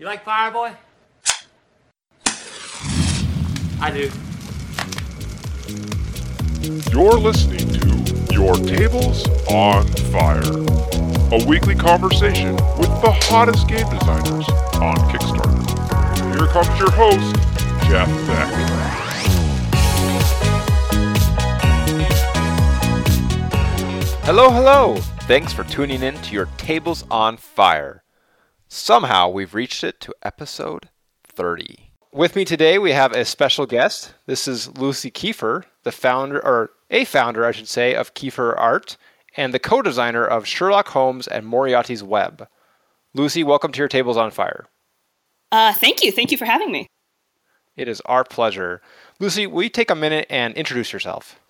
You like Fireboy? I do. You're listening to Your Tables on Fire, a weekly conversation with the hottest game designers on Kickstarter. Here comes your host, Jeff Beck. Hello, hello! Thanks for tuning in to your Tables on Fire. Somehow we've reached it to episode 30. With me today we have a special guest. This is Lucy Keifer, the founder, or a founder, I should say, of Keifer Art and the co designer of Sherlock Holmes and Moriarty's Web. Lucy, welcome to your Tables on Fire. Uh, thank you. Thank you for having me. It is our pleasure. Lucy, will you take a minute and introduce yourself?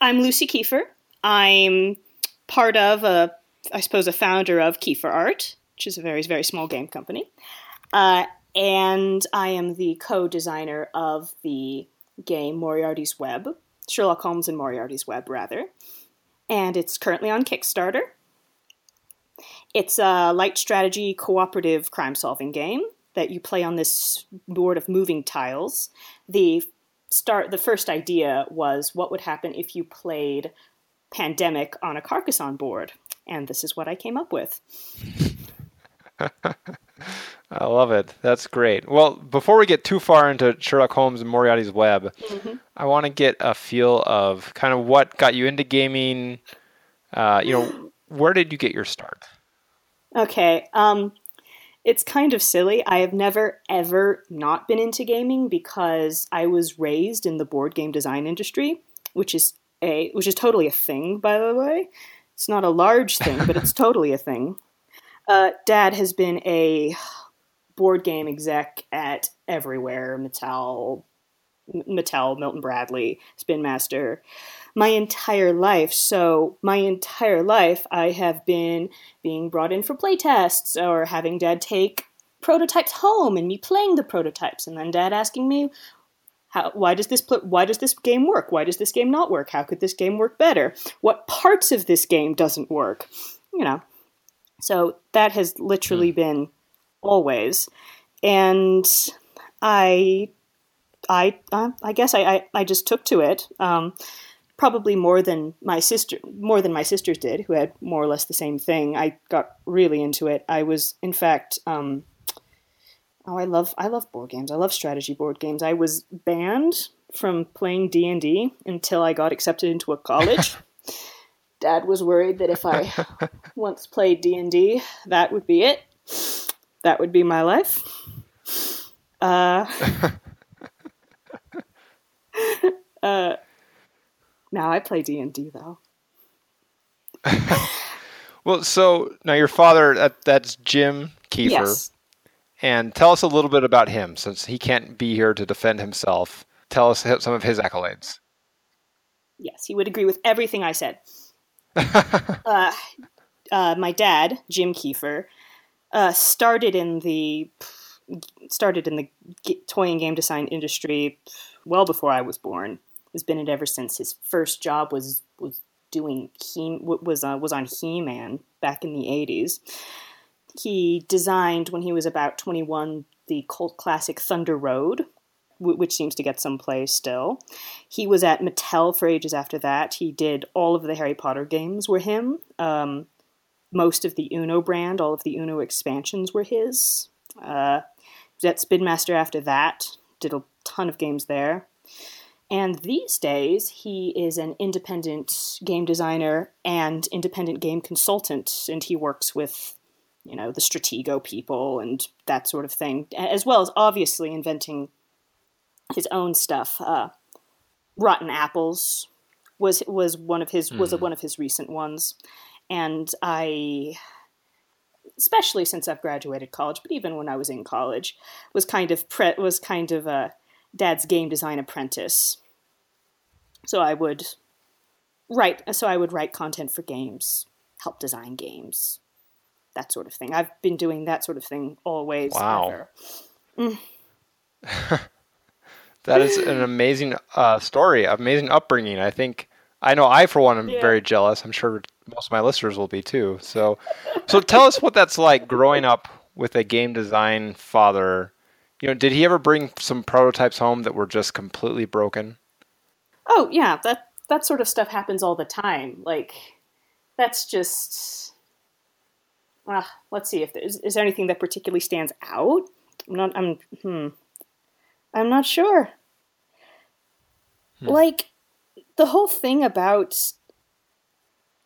I'm Lucy Keifer. I'm part of a, I suppose, a founder of Keifer Art, which is a very, very small game company. Uh, and I am the co designer of the game Moriarty's Web, Sherlock Holmes and Moriarty's Web, rather. And it's currently on Kickstarter. It's a light strategy cooperative crime solving game that you play on this board of moving tiles. The start the first idea was what would happen if you played Pandemic on a Carcassonne board, and this is what I came up with. I love it. That's great. Well, before we get too far into Sherlock Holmes and Moriarty's Web, mm-hmm. I want to get a feel of kind of what got you into gaming. Uh, you know, where did you get your start? Okay. Um, it's kind of silly. I have never ever not been into gaming because I was raised in the board game design industry, which is a which is totally a thing, by the way. It's not a large thing, but it's totally a thing. Uh, Dad has been a board game exec at everywhere Mattel, Mattel, Milton Bradley, Spin Master, my entire life. So, my entire life, I have been being brought in for playtests or having dad take prototypes home and me playing the prototypes, and then dad asking me, how, why does this pl- why does this game work? Why does this game not work? How could this game work better? What parts of this game doesn't work? You know. So that has literally mm. been always. And I, I, uh, I guess I, I, I, just took to it. Um, probably more than my sister, more than my sisters did, who had more or less the same thing. I got really into it. I was, in fact, um, oh, I love, I love board games. I love strategy board games. I was banned from playing D and D until I got accepted into a college. Dad was worried that if I once played D and D, that would be it that would be my life. Uh, uh, now I play D and D though. well, so now your father that, that's Jim Keifer. Yes. And tell us a little bit about him, since he can't be here to defend himself. Tell us some of his accolades. Yes, he would agree with everything I said. uh, uh, my dad, Jim Keifer, uh, started in the started in the toy and game design industry well before I was born. Has been it ever since. His first job was was doing he was uh, was on He Man back in the eighties. He designed when he was about twenty one the cult classic Thunder Road, which seems to get some play still. He was at Mattel for ages after that. He did all of the Harry Potter games were him. Um, most of the Uno brand, all of the Uno expansions were his. Uh, was at Spin Master after that, did a ton of games there. And these days, he is an independent game designer and independent game consultant, and he works with, you know, the Stratego people and that sort of thing, as well as obviously inventing his own stuff. Uh, Rotten Apples was was one of his mm. was hmm. one of his recent ones, and I especially since I've graduated college, but even when I was in college, was kind of pre- was kind of a dad's game design apprentice. So I would write so I would write content for games, help design games, that sort of thing. I've been doing that sort of thing always. Wow. Mm. that is an amazing uh, story, amazing upbringing. I think I know I for one am yeah. very jealous. I'm sure most of my listeners will be too. So, so tell us what that's like growing up with a game design father, you know, did he ever bring some prototypes home that were just completely broken? Oh yeah, that that sort of stuff happens all the time. Like that's just. Uh, let's see if there's is there anything that particularly stands out. I'm not. I'm. Hmm. I'm not sure. Hmm. Like the whole thing about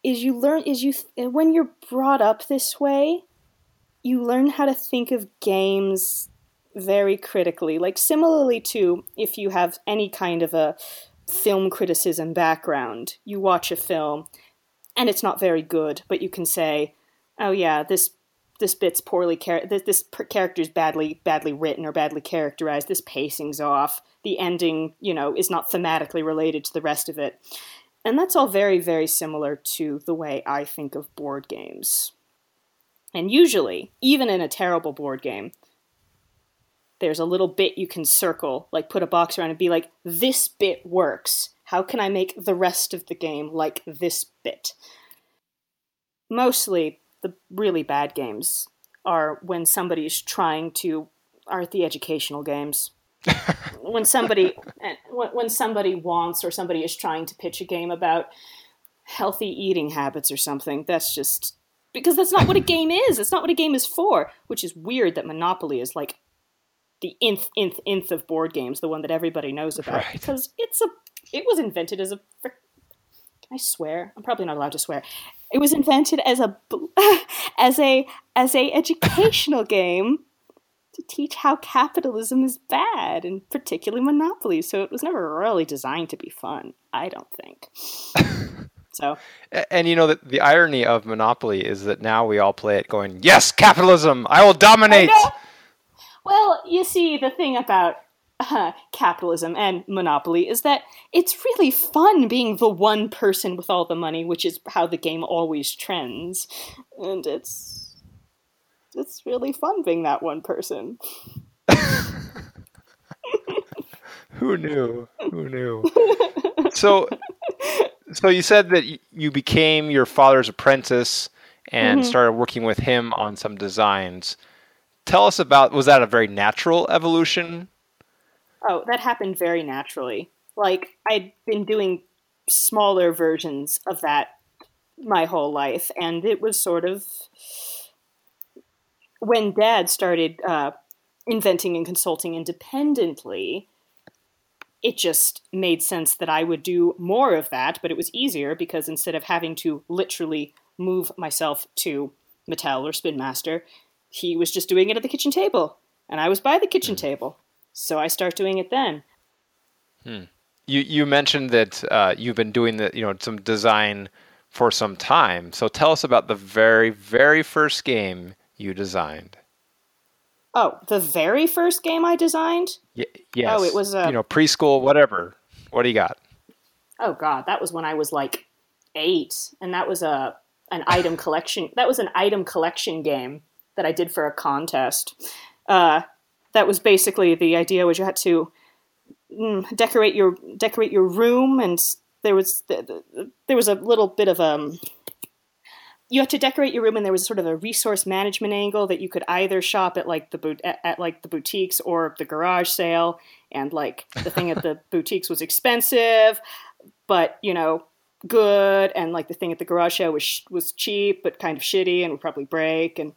is you learn is you when you're brought up this way, you learn how to think of games very critically. Like similarly to if you have any kind of a film criticism background, you watch a film and it's not very good, but you can say, "Oh yeah, this this bit's poorly char- this, this character's badly badly written or badly characterized. This pacing's off. The ending, you know, is not thematically related to the rest of it." And that's all very very similar to the way I think of board games. And usually, even in a terrible board game, there's a little bit you can circle, like put a box around and be like, this bit works. How can I make the rest of the game like this bit? Mostly, the really bad games are when somebody's trying to, are the educational games. when somebody when somebody wants or somebody is trying to pitch a game about healthy eating habits or something that's just because that's not what a game is It's not what a game is for which is weird that monopoly is like the nth nth nth of board games the one that everybody knows about Right. because it's a it was invented as a i swear i'm probably not allowed to swear it was invented as a as a as a educational game to teach how capitalism is bad and particularly monopoly so it was never really designed to be fun i don't think so And you know that the irony of Monopoly is that now we all play it going, "Yes, capitalism! I will dominate." know. Well, you see, the thing about uh, capitalism and monopoly is that it's really fun being the one person with all the money, which is how the game always trends, and it's it's really fun being that one person. Who knew? Who knew? so, so you said that you became your father's apprentice and started working with him on some designs. Tell us about was that a very natural evolution? Oh, that happened very naturally. Like I'd been doing smaller versions of that my whole life, and it was sort of when Dad started uh, inventing and consulting independently. It just made sense that I would do more of that, but it was easier because instead of having to literally move myself to Mattel or Spin Master, he was just doing it at the kitchen table, and I was by the kitchen table. So I start doing it then. You you mentioned that uh, you've been doing the you know some design for some time. So tell us about the very very first game you designed. Oh, the very first game I designed? Y- yes. Oh, it was, uh, you know preschool whatever. What do you got? Oh god, that was when I was like 8 and that was a an item collection. That was an item collection game that I did for a contest. Uh, that was basically the idea was you had to mm, decorate your decorate your room and there was the, the, there was a little bit of um you had to decorate your room and there was sort of a resource management angle that you could either shop at like the boot at, at like the boutiques or the garage sale and like the thing at the boutiques was expensive but you know good and like the thing at the garage sale was sh- was cheap but kind of shitty and would probably break and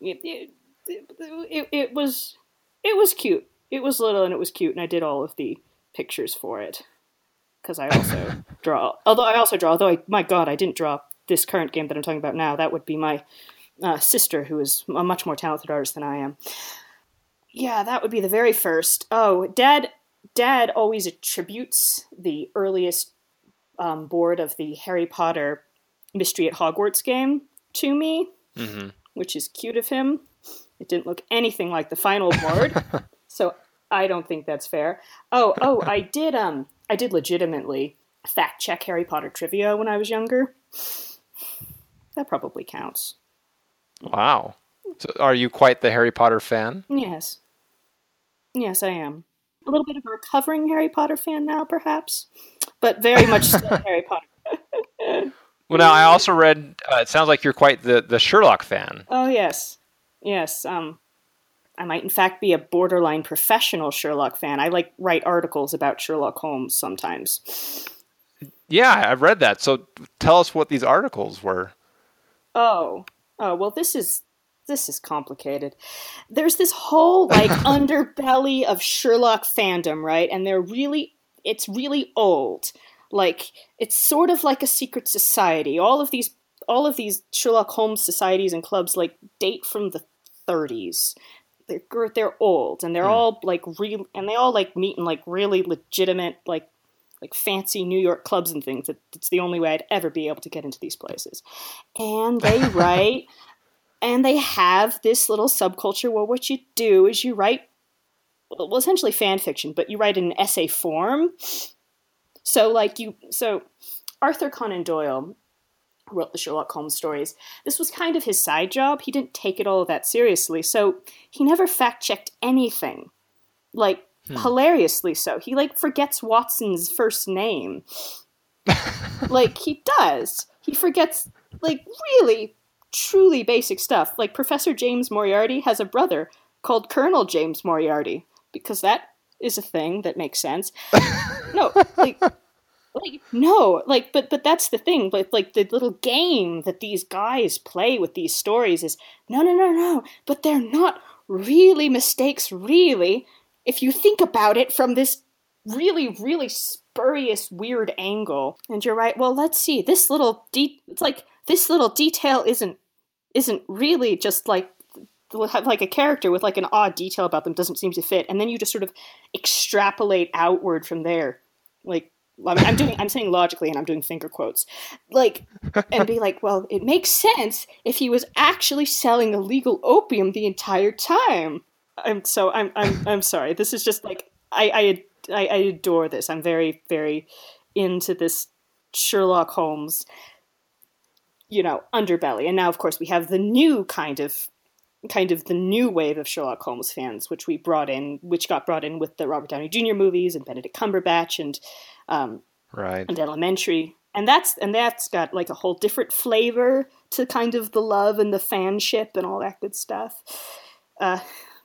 it, it, it, it was it was cute. It was little and it was cute and i did all of the pictures for it. Because i also draw although i also draw although i my god i didn't draw this current game that i'm talking about now. That would be my uh, sister who is a much more talented artist than i am. Yeah that would be the very first. Oh dad dad always attributes the earliest um, board of the Harry Potter Mystery at Hogwarts game to me, hmm which is cute of him. It didn't look anything like the final board, so I don't think that's fair. Oh, oh, I did um I did legitimately fact check Harry Potter trivia when I was younger. That probably counts. Wow. So are you quite the Harry Potter fan? Yes. Yes, I am. A little bit of a recovering Harry Potter fan now, perhaps, but very much still Harry Potter. Well, now I also read. Uh, it sounds like you're quite the the Sherlock fan. Oh yes, Yes. Um, I might, in fact, be a borderline professional Sherlock fan. I like write articles about Sherlock Holmes sometimes. Yeah, I've read that. So tell us what these articles were. Oh, oh well, this is this is complicated. There's this whole like underbelly of Sherlock fandom, right? And they're really, it's really old. Like it's sort of like a secret society. All of these, all of these Sherlock Holmes societies and clubs like date from the 30s. They're they're old and they're Hmm. all like real, and they all like meet in like really legitimate like like fancy New York clubs and things. It's the only way I'd ever be able to get into these places. And they write, and they have this little subculture where what you do is you write, well, essentially fan fiction, but you write in an essay form. So, like you, so Arthur Conan Doyle wrote the Sherlock Holmes stories. This was kind of his side job. He didn't take it all that seriously, so he never fact checked anything. Like hmm. hilariously so. He like forgets Watson's first name. like he does. He forgets like really truly basic stuff. Like Professor James Moriarty has a brother called Colonel James Moriarty because that is a thing that makes sense. no, like like no, like but but that's the thing. But like the little game that these guys play with these stories is no no no no, but they're not really mistakes really if you think about it from this really really spurious weird angle. And you're right. Well, let's see. This little de- it's like this little detail isn't isn't really just like like a character with like an odd detail about them doesn't seem to fit and then you just sort of extrapolate outward from there like I'm, doing i'm saying logically and i'm doing finger quotes. Like and be like well it makes sense if he was actually selling illegal opium the entire time. I'm so i'm i'm, I'm sorry. This is just like I, I i i adore this. I'm very very into this sherlock holmes you know underbelly. And now of course we have the new kind of kind of the new wave of Sherlock Holmes fans, which we brought in, which got brought in with the Robert Downey Jr. movies and Benedict Cumberbatch and um, Right. and Elementary, and that's and that's got like a whole different flavor to kind of the love and the fanship and all that good stuff. Uh,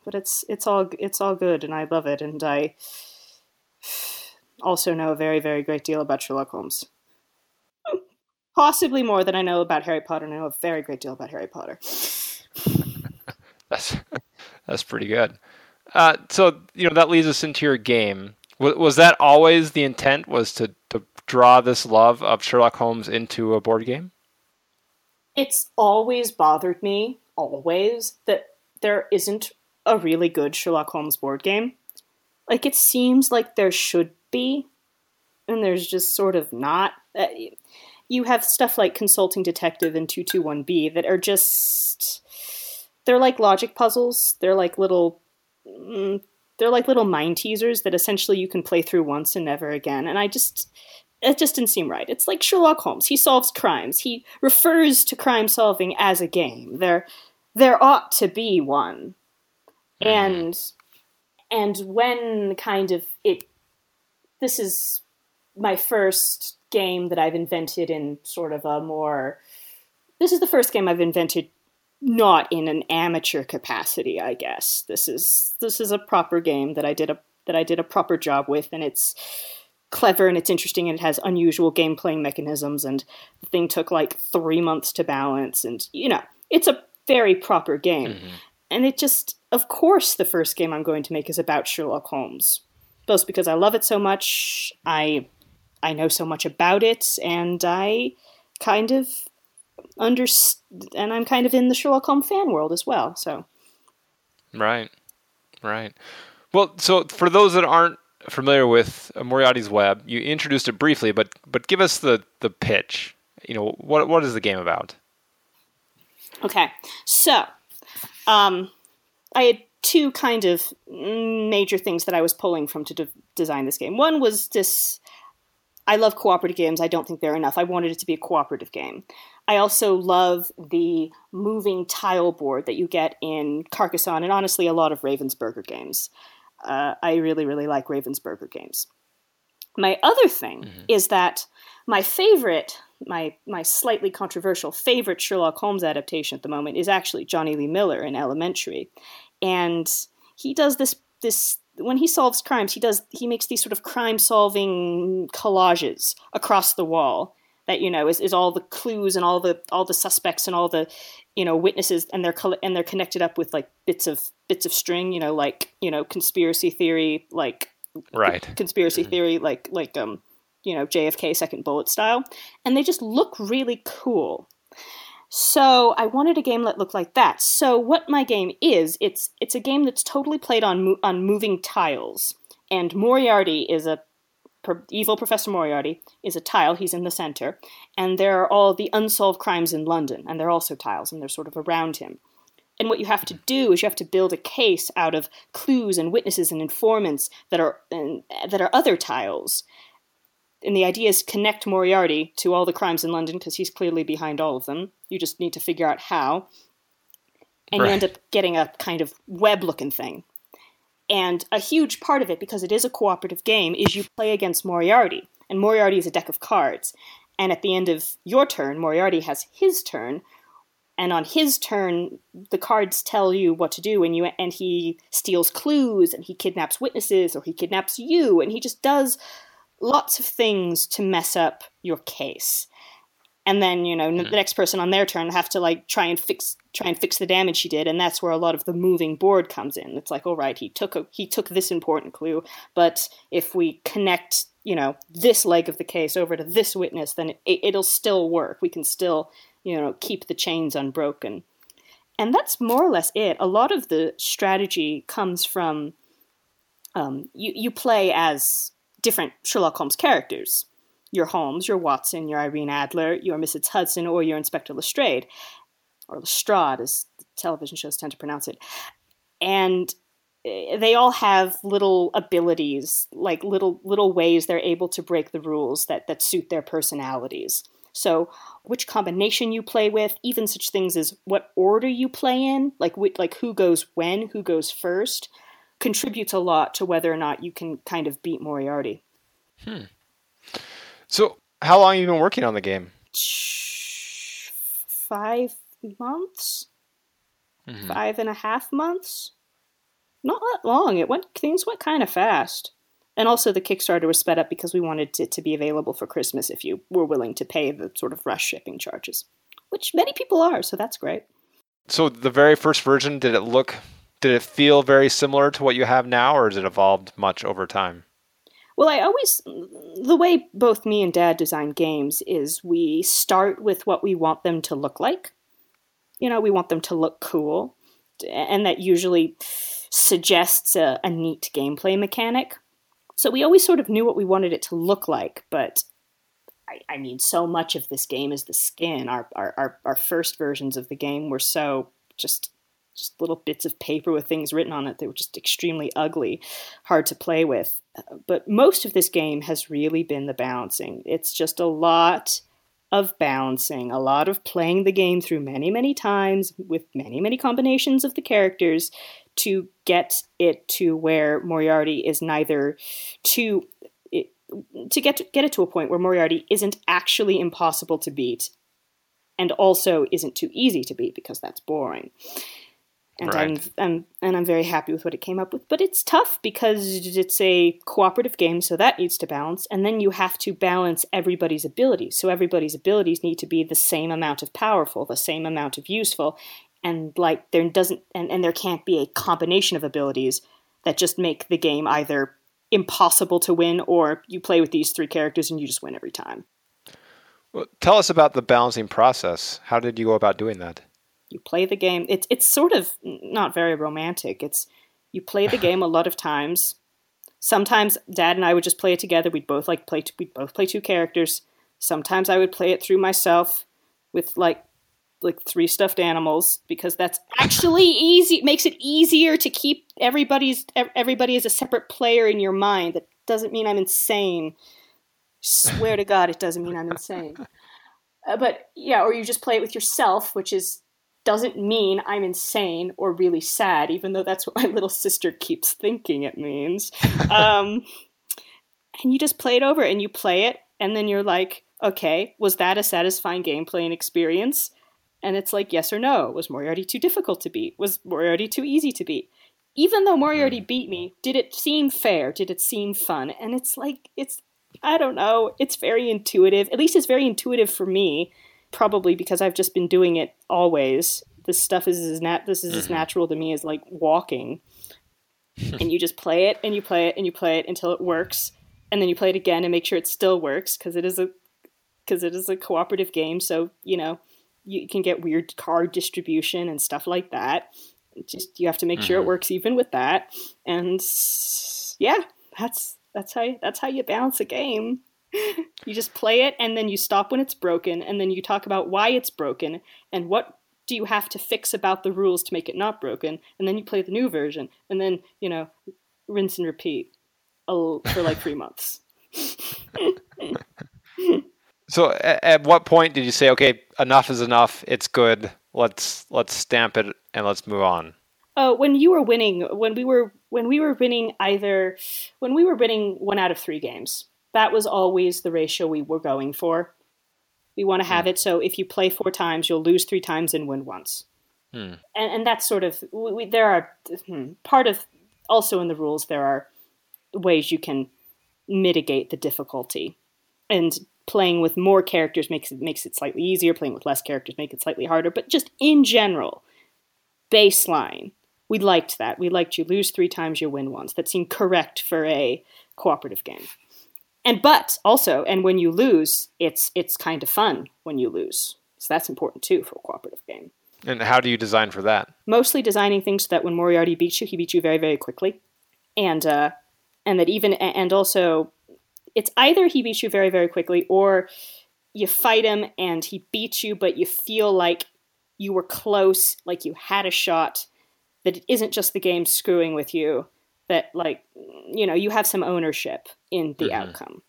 but it's it's all it's all good, and I love it, and I also know a very very great deal about Sherlock Holmes. Possibly more than I know about Harry Potter. and I know a very great deal about Harry Potter. That's that's pretty good. Uh, so you know that leads us into your game. Was, was that always the intent? Was to to draw this love of Sherlock Holmes into a board game? it's always bothered me, always, that there isn't a really good Sherlock Holmes board game. Like, it seems like there should be, and there's just sort of not. Uh, you have stuff like Consulting Detective and 221B that are just. They're like logic puzzles. They're like little. They're like little mind teasers that essentially you can play through once and never again. And I just it just didn't seem right. It's like Sherlock Holmes. He solves crimes. He refers to crime solving as a game. There there ought to be one. Mm-hmm. And and when kind of it this is my first game that I've invented in sort of a more this is the first game I've invented not in an amateur capacity, I guess. This is this is a proper game that I did a that I did a proper job with and it's clever and it's interesting and it has unusual game playing mechanisms and the thing took like three months to balance and you know it's a very proper game. Mm-hmm. And it just of course the first game i'm going to make is about sherlock holmes. Both because i love it so much i i know so much about it and i kind of under and i'm kind of in the sherlock holmes fan world as well so Right. Right. Well, so for those that aren't familiar with Moriarty's Web, you introduced it briefly, but but give us the the pitch. You know, what what is the game about? Okay, so um, I had two kind of major things that I was pulling from to de- design this game. One was this I love cooperative games. I don't think they're enough. I wanted it to be a cooperative game. I also love the moving tile board that you get in Carcassonne and honestly a lot of Ravensburger games. Uh, I really, really like Ravensburger games. My other thing is that my favorite my my slightly controversial favorite Sherlock Holmes adaptation at the moment is actually Jonny Lee Miller in Elementary, and he does this this when he solves crimes he does he makes these sort of crime solving collages across the wall that you know is, is all the clues and all the all the suspects and all the you know witnesses and they're and they're connected up with like bits of bits of string you know like you know conspiracy theory like right conspiracy mm-hmm. theory like like um you know JFK second bullet style and they just look really cool so I wanted a game that looked like that. So what my game is, it's it's a game that's totally played on on moving tiles. And Moriarty is a evil Professor Moriarty is a tile. He's in the center, and there are all the unsolved crimes in London, and they're also tiles, and they're sort of around him. And what you have to do is you have to build a case out of clues and witnesses and informants that are and, that are other tiles. And the idea is connect Moriarty to all the crimes in London because he's clearly behind all of them. You just need to figure out how. And right. you end up getting a kind of web looking thing. And a huge part of it, because it is a cooperative game, is you play against Moriarty. And Moriarty is a deck of cards. And at the end of your turn, Moriarty has his turn. And on his turn, the cards tell you what to do, and you and he steals clues, and he kidnaps witnesses, or he kidnaps you, and he just does lots of things to mess up your case and then you know mm. the next person on their turn have to like try and fix try and fix the damage he did and that's where a lot of the moving board comes in. It's like all right he took a, he took this important clue but if we connect you know this leg of the case over to this witness then it, it'll still work. We can still you know keep the chains unbroken. And that's more or less it. A lot of the strategy comes from um, you, you play as different sherlock holmes characters your Holmes, your Watson, your Irene Adler, your Mrs. Hudson, or your Inspector Lestrade, or Lestrade, as television shows tend to pronounce it. And eh, they all have little abilities, like little little ways they're able to break the rules that that suit their personalities. So, which combination you play with, even such things as what order you play in, like like who goes when, who goes first, contributes a lot to whether or not you can kind of beat Moriarty. Hmm. So, how long have you been working on the game? Five months, mm-hmm. five and a half months. Not that long. It went things went kind of fast. And also, the Kickstarter was sped up because we wanted it to be available for Christmas if you were willing to pay the sort of rush shipping charges, which many people are. So that's great. So the very first version, did it look, did it feel very similar to what you have now, or has it evolved much over time? Well, I always, the way both me and dad design games is we start with what we want them to look like. You know, we want them to look cool, and that usually suggests a, a neat gameplay mechanic. So we always sort of knew what we wanted it to look like, but I, I mean, so much of this game is the skin. Our, our, our, our first versions of the game were so just just little bits of paper with things written on it. They were just extremely ugly, hard to play with. But most of this game has really been the balancing. It's just a lot of balancing, a lot of playing the game through many, many times with many, many combinations of the characters to get it to where Moriarty is neither too to get to, get it to a point where Moriarty isn't actually impossible to beat and also isn't too easy to beat because that's boring and right. I'm, I'm and I'm very happy with what it came up with. But it's tough because it's a cooperative game, so that needs to balance, and then you have to balance everybody's abilities. So everybody's abilities need to be the same amount of powerful, the same amount of useful, and like there doesn't and, and there can't be a combination of abilities that just make the game either impossible to win or you play with these three characters and you just win every time. Well, tell us about the balancing process. How did you go about doing that? You play the game. It's it's sort of not very romantic. It's you play the game a lot of times. Sometimes Dad and I would just play it together. We'd both like play. We'd both play two characters. Sometimes I would play it through myself with like like three stuffed animals because that's actually easy. It makes it easier to keep everybody's everybody as a separate player in your mind. That doesn't mean I'm insane. Swear to God, it doesn't mean I'm insane. Uh, but yeah, or you just play it with yourself, which is doesn't mean I'm insane or really sad, even though that's what my little sister keeps thinking it means. um, and you just play it over and you play it, and then you're like, Okay, was that a satisfying gameplay and experience? And it's like yes or no. Was Moriarty too difficult to beat? Was Moriarty too easy to beat? Even though Moriarty beat me, did it seem fair? Did it seem fun? And it's like it's I don't know. It's very intuitive. At least it's very intuitive for me. Probably because I've just been doing it always. This stuff is as nat- this is as mm-hmm. natural to me as like walking. and you just play it and you play it and you play it until it works, and then you play it again and make sure it still works because it is a because it is a cooperative game. So you know you can get weird card distribution and stuff like that. Just you have to make sure it mm-hmm. works even with that. And yeah, that's that's how that's how you balance a game. You just play it and then you stop when it's broken and then you talk about why it's broken and what do you have to fix about the rules to make it not broken and then you play the new version and then you know rinse and repeat for like three months So at, at what point did you say, okay, enough is enough. It's good. Let's let's stamp it and let's move on. Oh, when you were winning, when we were when we were winning either when we were winning one out of three games, that was always the ratio we were going for. We want to have it so if you play four times, you'll lose three times and win once. Hmm. And and that's sort of we, we, there are hmm, part of also in the rules there are ways you can mitigate the difficulty, and playing with more characters makes it makes it slightly easier. Playing with less characters make it slightly harder. But just in general, baseline, we liked that. We liked you lose three times, you win once. That seemed correct for a cooperative game. And but also, and when you lose, it's it's kind of fun when you lose. So that's important too for a cooperative game. And how do you design for that? Mostly designing things so that when Moriarty beats you, he beats you very very quickly, and uh, and that even and also, it's either he beats you very very quickly or you fight him and he beats you, but you feel like you were close, like you had a shot. That it isn't just the game screwing with you. That like you know you have some ownership in the outcome.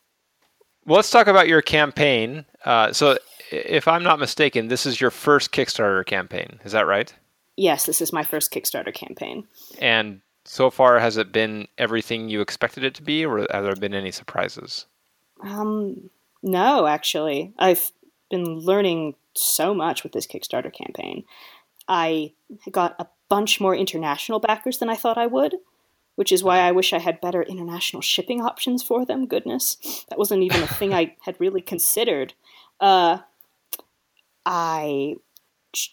Well, let's talk about your campaign. Uh, so, if I'm not mistaken, this is your first Kickstarter campaign. Is that right? Yes, this is my first Kickstarter campaign. And so far, has it been everything you expected it to be, or have there been any surprises? Um, no, actually, I've been learning so much with this Kickstarter campaign. I got a bunch more international backers than I thought I would, which is why I wish I had better international shipping options for them. Goodness, that wasn't even a thing I had really considered. Uh, I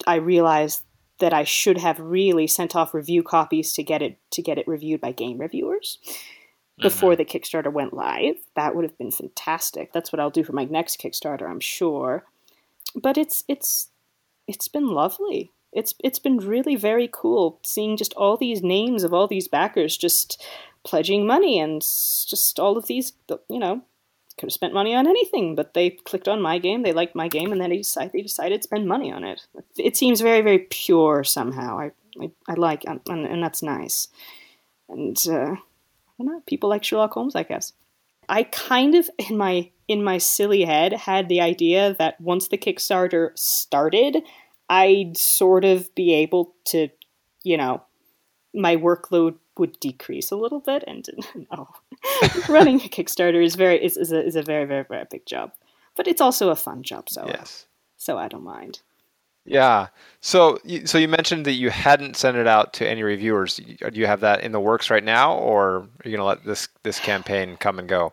I realized that I should have really sent off review copies to get it to get it reviewed by game reviewers before the Kickstarter went live. That would have been fantastic. That's what I'll do for my next Kickstarter, I'm sure. But it's it's it's been lovely. It's it's been really very cool seeing just all these names of all these backers just pledging money and just all of these you know could have spent money on anything, but they clicked on my game, they liked my game, and then they decided they decided to spend money on it. It seems very very pure somehow. I I, I like and, and that's nice. And uh, I don't know, people like Sherlock Holmes, I guess. I kind of in my in my silly head had the idea that once the Kickstarter started, I'd sort of be able to, you know, my workload would decrease a little bit and no. running a Kickstarter is very is, is a is a very, very, very big job. But it's also a fun job, so Yes. so I don't mind. Yeah. So, you- so you mentioned that you hadn't sent it out to any reviewers. Do you have that in the works right now, or are you going to let this this campaign come and go?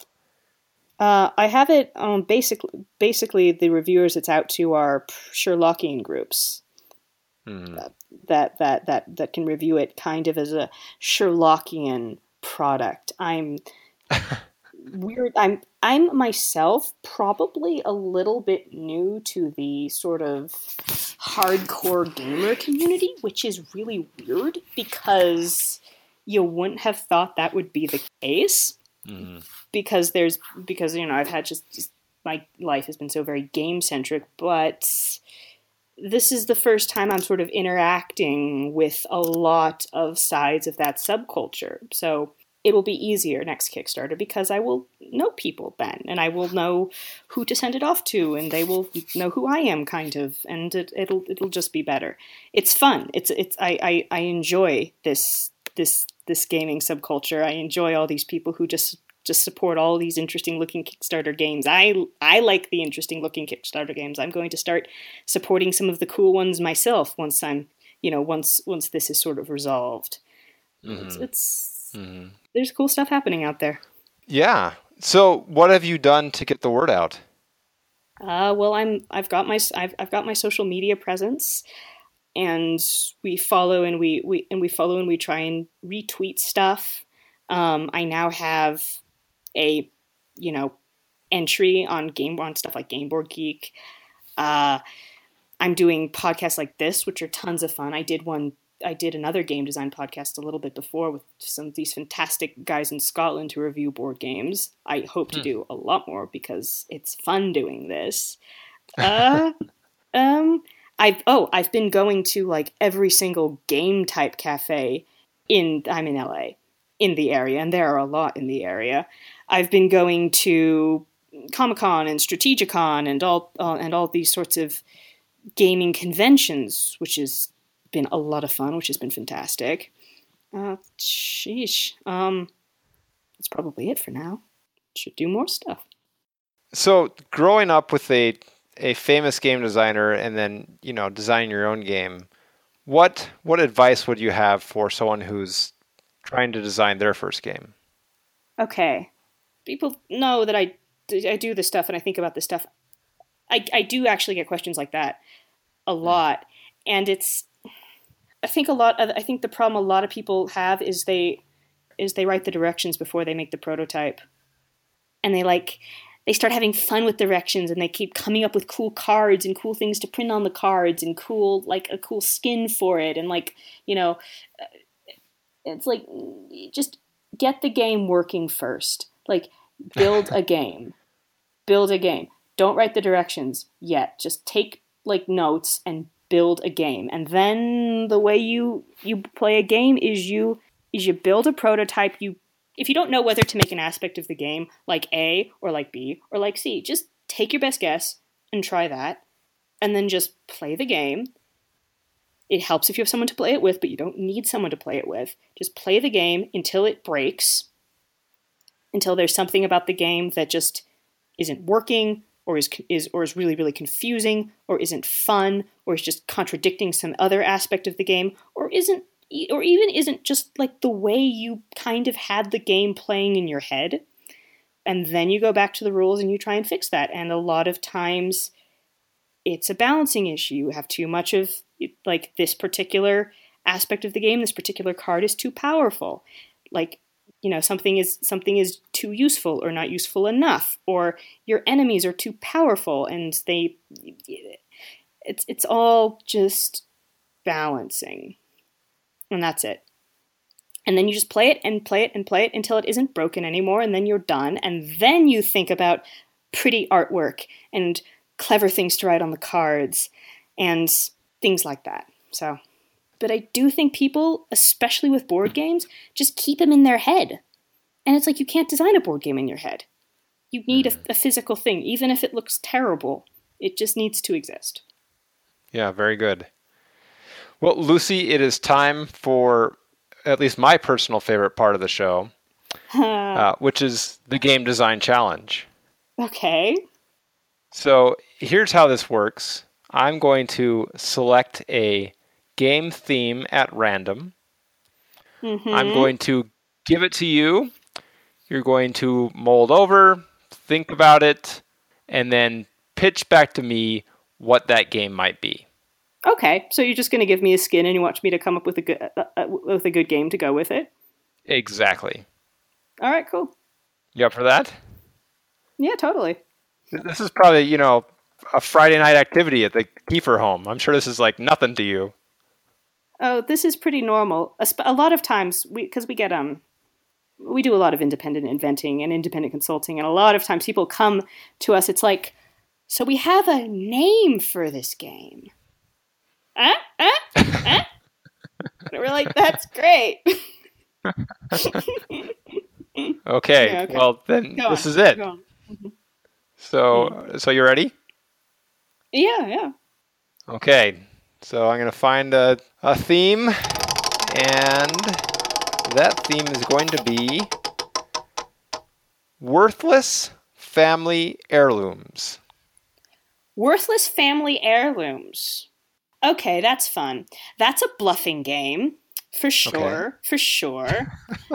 Uh, I have it um, basically basically the reviewers it's out to are Sherlockian groups Hmm. that that that that can review it kind of as a Sherlockian product. I'm weird. I'm I'm myself probably a little bit new to the sort of hardcore gamer community, which is really weird because you wouldn't have thought that would be the case because there's because you know I've had just, just my life has been so very game centric, but this is the first time I'm sort of interacting with a lot of sides of that subculture. So it will be easier next Kickstarter because I will know people then, and I will know who to send it off to, and they will know who I am, kind of, and it, it'll it'll just be better. It's fun. It's it's I, I I enjoy this this this gaming subculture. I enjoy all these people who just just support all these interesting looking Kickstarter games. I I like the interesting looking Kickstarter games. I'm going to start supporting some of the cool ones myself once I'm, you know, once once this is sort of resolved. Mm-hmm. It's, it's mm-hmm. there's cool stuff happening out there. Yeah. So, what have you done to get the word out? Uh, well, I'm I've got my I've, I've got my social media presence, and we follow and we, we and we follow and we try and retweet stuff. Um, I now have a you know entry on game on stuff like Game Board Geek. Uh, I'm doing podcasts like this, which are tons of fun. I did one I did another game design podcast a little bit before with some of these fantastic guys in Scotland who review board games. I hope to hmm. do a lot more because it's fun doing this. Uh, um, I've oh, I've been going to like every single game type cafe in I'm in LA in the area, and there are a lot in the area. I've been going to Comic Con and Strategicon and all uh, and all these sorts of gaming conventions, which has been a lot of fun, which has been fantastic. Uh, sheesh. Um, that's probably it for now. Should do more stuff. So, growing up with a a famous game designer and then you know designing your own game, what what advice would you have for someone who's trying to design their first game? Okay, people know that I I do this stuff and I think about this stuff. I I do actually get questions like that a hmm. lot, and it's I think a lot of I think the problem a lot of people have is they is they write the directions before they make the prototype. And they like they start having fun with directions and they keep coming up with cool cards and cool things to print on the cards and cool like a cool skin for it and like, you know, uh, it's like just get the game working first. Like build a game. Build a game. Don't write the directions yet. Just take like notes and build a game. And then the way you you play a game is you is you build a prototype. You if you don't know whether to make an aspect of the game like A or like B or like C, just take your best guess and try that. And then just play the game. It helps if you have someone to play it with, but you don't need someone to play it with. Just play the game until it breaks, until there's something about the game that just isn't working or is is or is really really confusing or isn't fun or is just contradicting some other aspect of the game or isn't or even isn't just like the way you kind of had the game playing in your head and then you go back to the rules and you try and fix that and a lot of times it's a balancing issue. You have too much of like this particular aspect of the game this particular card is too powerful. Like you know something is something is too useful or not useful enough or your enemies are too powerful and they it's it's all just balancing and that's it and then you just play it and play it and play it until it isn't broken anymore and then you're done and then you think about pretty artwork and clever things to write on the cards and things like that so but I do think people, especially with board games, just keep them in their head. And it's like you can't design a board game in your head. You need a, mm. a physical thing, even if it looks terrible. It just needs to exist. Yeah, very good. Well, Lucy, it is time for at least my personal favorite part of the show, uh, which is the game design challenge. Okay. So here's how this works I'm going to select a game theme at random. Mm-hmm. I'm going to give it to you. You're going to mold over, think about it, and then pitch back to me what that game might be. Okay, so you're just going to give me a skin and you want me to come up with a good uh, uh, with a good game to go with it. Exactly. All right, cool. You up for that? Yeah, totally. This is probably you know a Friday night activity at the Keifer home. I'm sure this is like nothing to you oh, this is pretty normal. A, a lot of times, we because we get um, we do a lot of independent inventing and independent consulting, and a lot of times people come to us. It's like, so we have a name for this game. Uh, uh, uh? we're like, that's great. okay, yeah, okay, well then Go this on. is it. Mm-hmm. So, mm-hmm. so you ready? Yeah, yeah. Okay, so I'm going to find a, a theme, and that theme is going to be Worthless family heirlooms. Worthless family heirlooms. Okay, that's fun. That's a bluffing game for sure. For sure.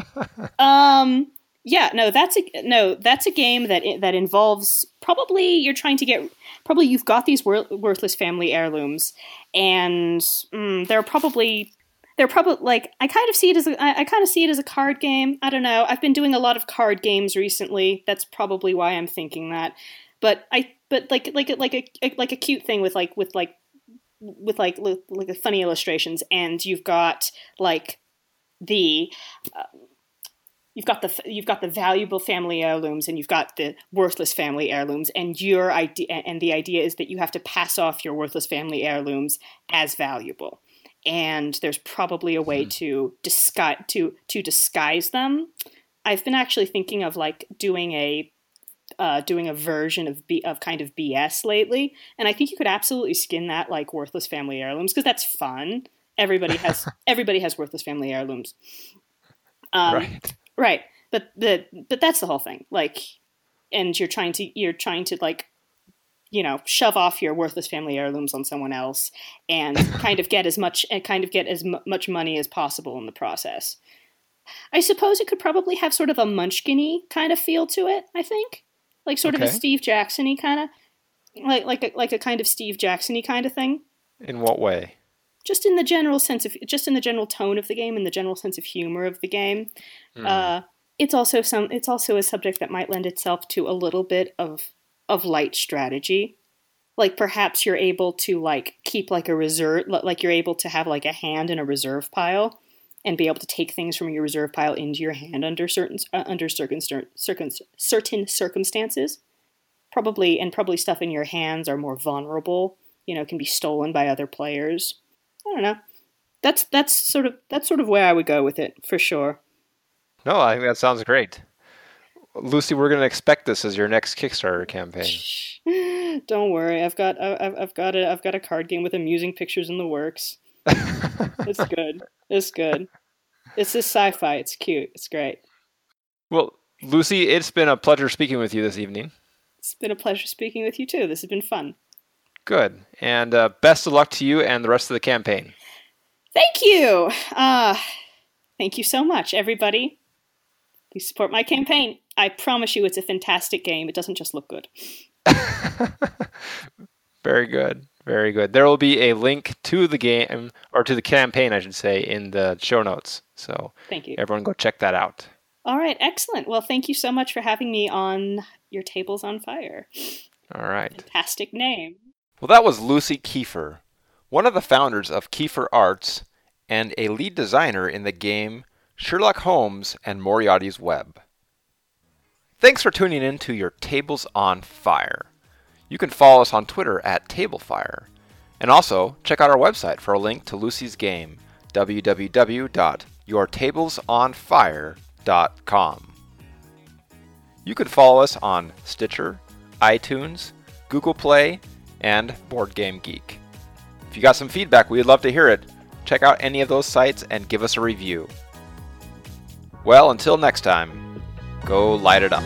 um, yeah, no, that's a no, that's a game that that involves probably you're trying to get probably you've got these wor- worthless family heirlooms, and mm, they're probably they're probably like I kind of see it as a, I, I kind of see it as a card game. I don't know. I've been doing a lot of card games recently. That's probably why I'm thinking that. But I but like like like a like a cute thing with like with like with like like funny illustrations, and you've got like the. Uh, you've got the you've got the valuable family heirlooms and you've got the worthless family heirlooms and your idea and the idea is that you have to pass off your worthless family heirlooms as valuable and there's probably a way hmm. to disguise to to disguise them i've been actually thinking of like doing a uh, doing a version of B, of kind of BS lately, and I think you could absolutely skin that like worthless family heirlooms because that's fun. Everybody has everybody has worthless family heirlooms. Um, right. Right. But the but that's the whole thing. Like, and you're trying to you're trying to like you know shove off your worthless family heirlooms on someone else and kind of get as much and kind of get as m- much money as possible in the process i suppose it could probably have sort of a munchkin kind of feel to it i think like sort okay. of a Steve Jacksony kind of like like a, like a kind of Steve Jacksony kind of thing. In what way? Just in the general sense of just in the general tone of the game and the general sense of humor of the game. Mm. Uh, it's also some it's also a subject that might lend itself to a little bit of of light strategy. Like perhaps you're able to like keep like a reserve like you're able to have like a hand in a reserve pile and be able to take things from your reserve pile into your hand under certain uh, under certain, certain certain circumstances. Probably and probably stuff in your hands are more vulnerable. You know, can be stolen by other players. I don't know. That's that's sort of that's sort of where I would go with it for sure. No, I think that sounds great. Lucy, we're going to expect this as your next Kickstarter campaign. Don't worry, I've got I've, I've got a I've got a card game with amusing pictures in the works. it's good. It's good. It's just sci-fi. It's cute. It's great. Well, Lucy, it's been a pleasure speaking with you this evening. It's been a pleasure speaking with you too. This has been fun. Good. And uh, best of luck to you and the rest of the campaign. Thank you. Uh, thank you so much, everybody. Please support my campaign. I promise you it's a fantastic game. It doesn't just look good. Very good. Very good. There will be a link to the game or to the campaign, I should say, in the show notes. So thank you. Everyone, go check that out. All right, excellent. Well, thank you so much for having me on your tables on fire. All right. Fantastic name. Well, that was Lucy Keifer, one of the founders of Keifer Arts and a lead designer in the game Sherlock Holmes and Moriarty's Web. Thanks for tuning in to your Tables on Fire. You can follow us on Twitter at TableFire. And also, check out our website for a link to Lucy's game, www.yourtablesonfire.com. You can follow us on Stitcher, iTunes, Google Play, and Board Game Geek. If you got some feedback, we'd love to hear it. Check out any of those sites and give us a review. Well, until next time, go light it up.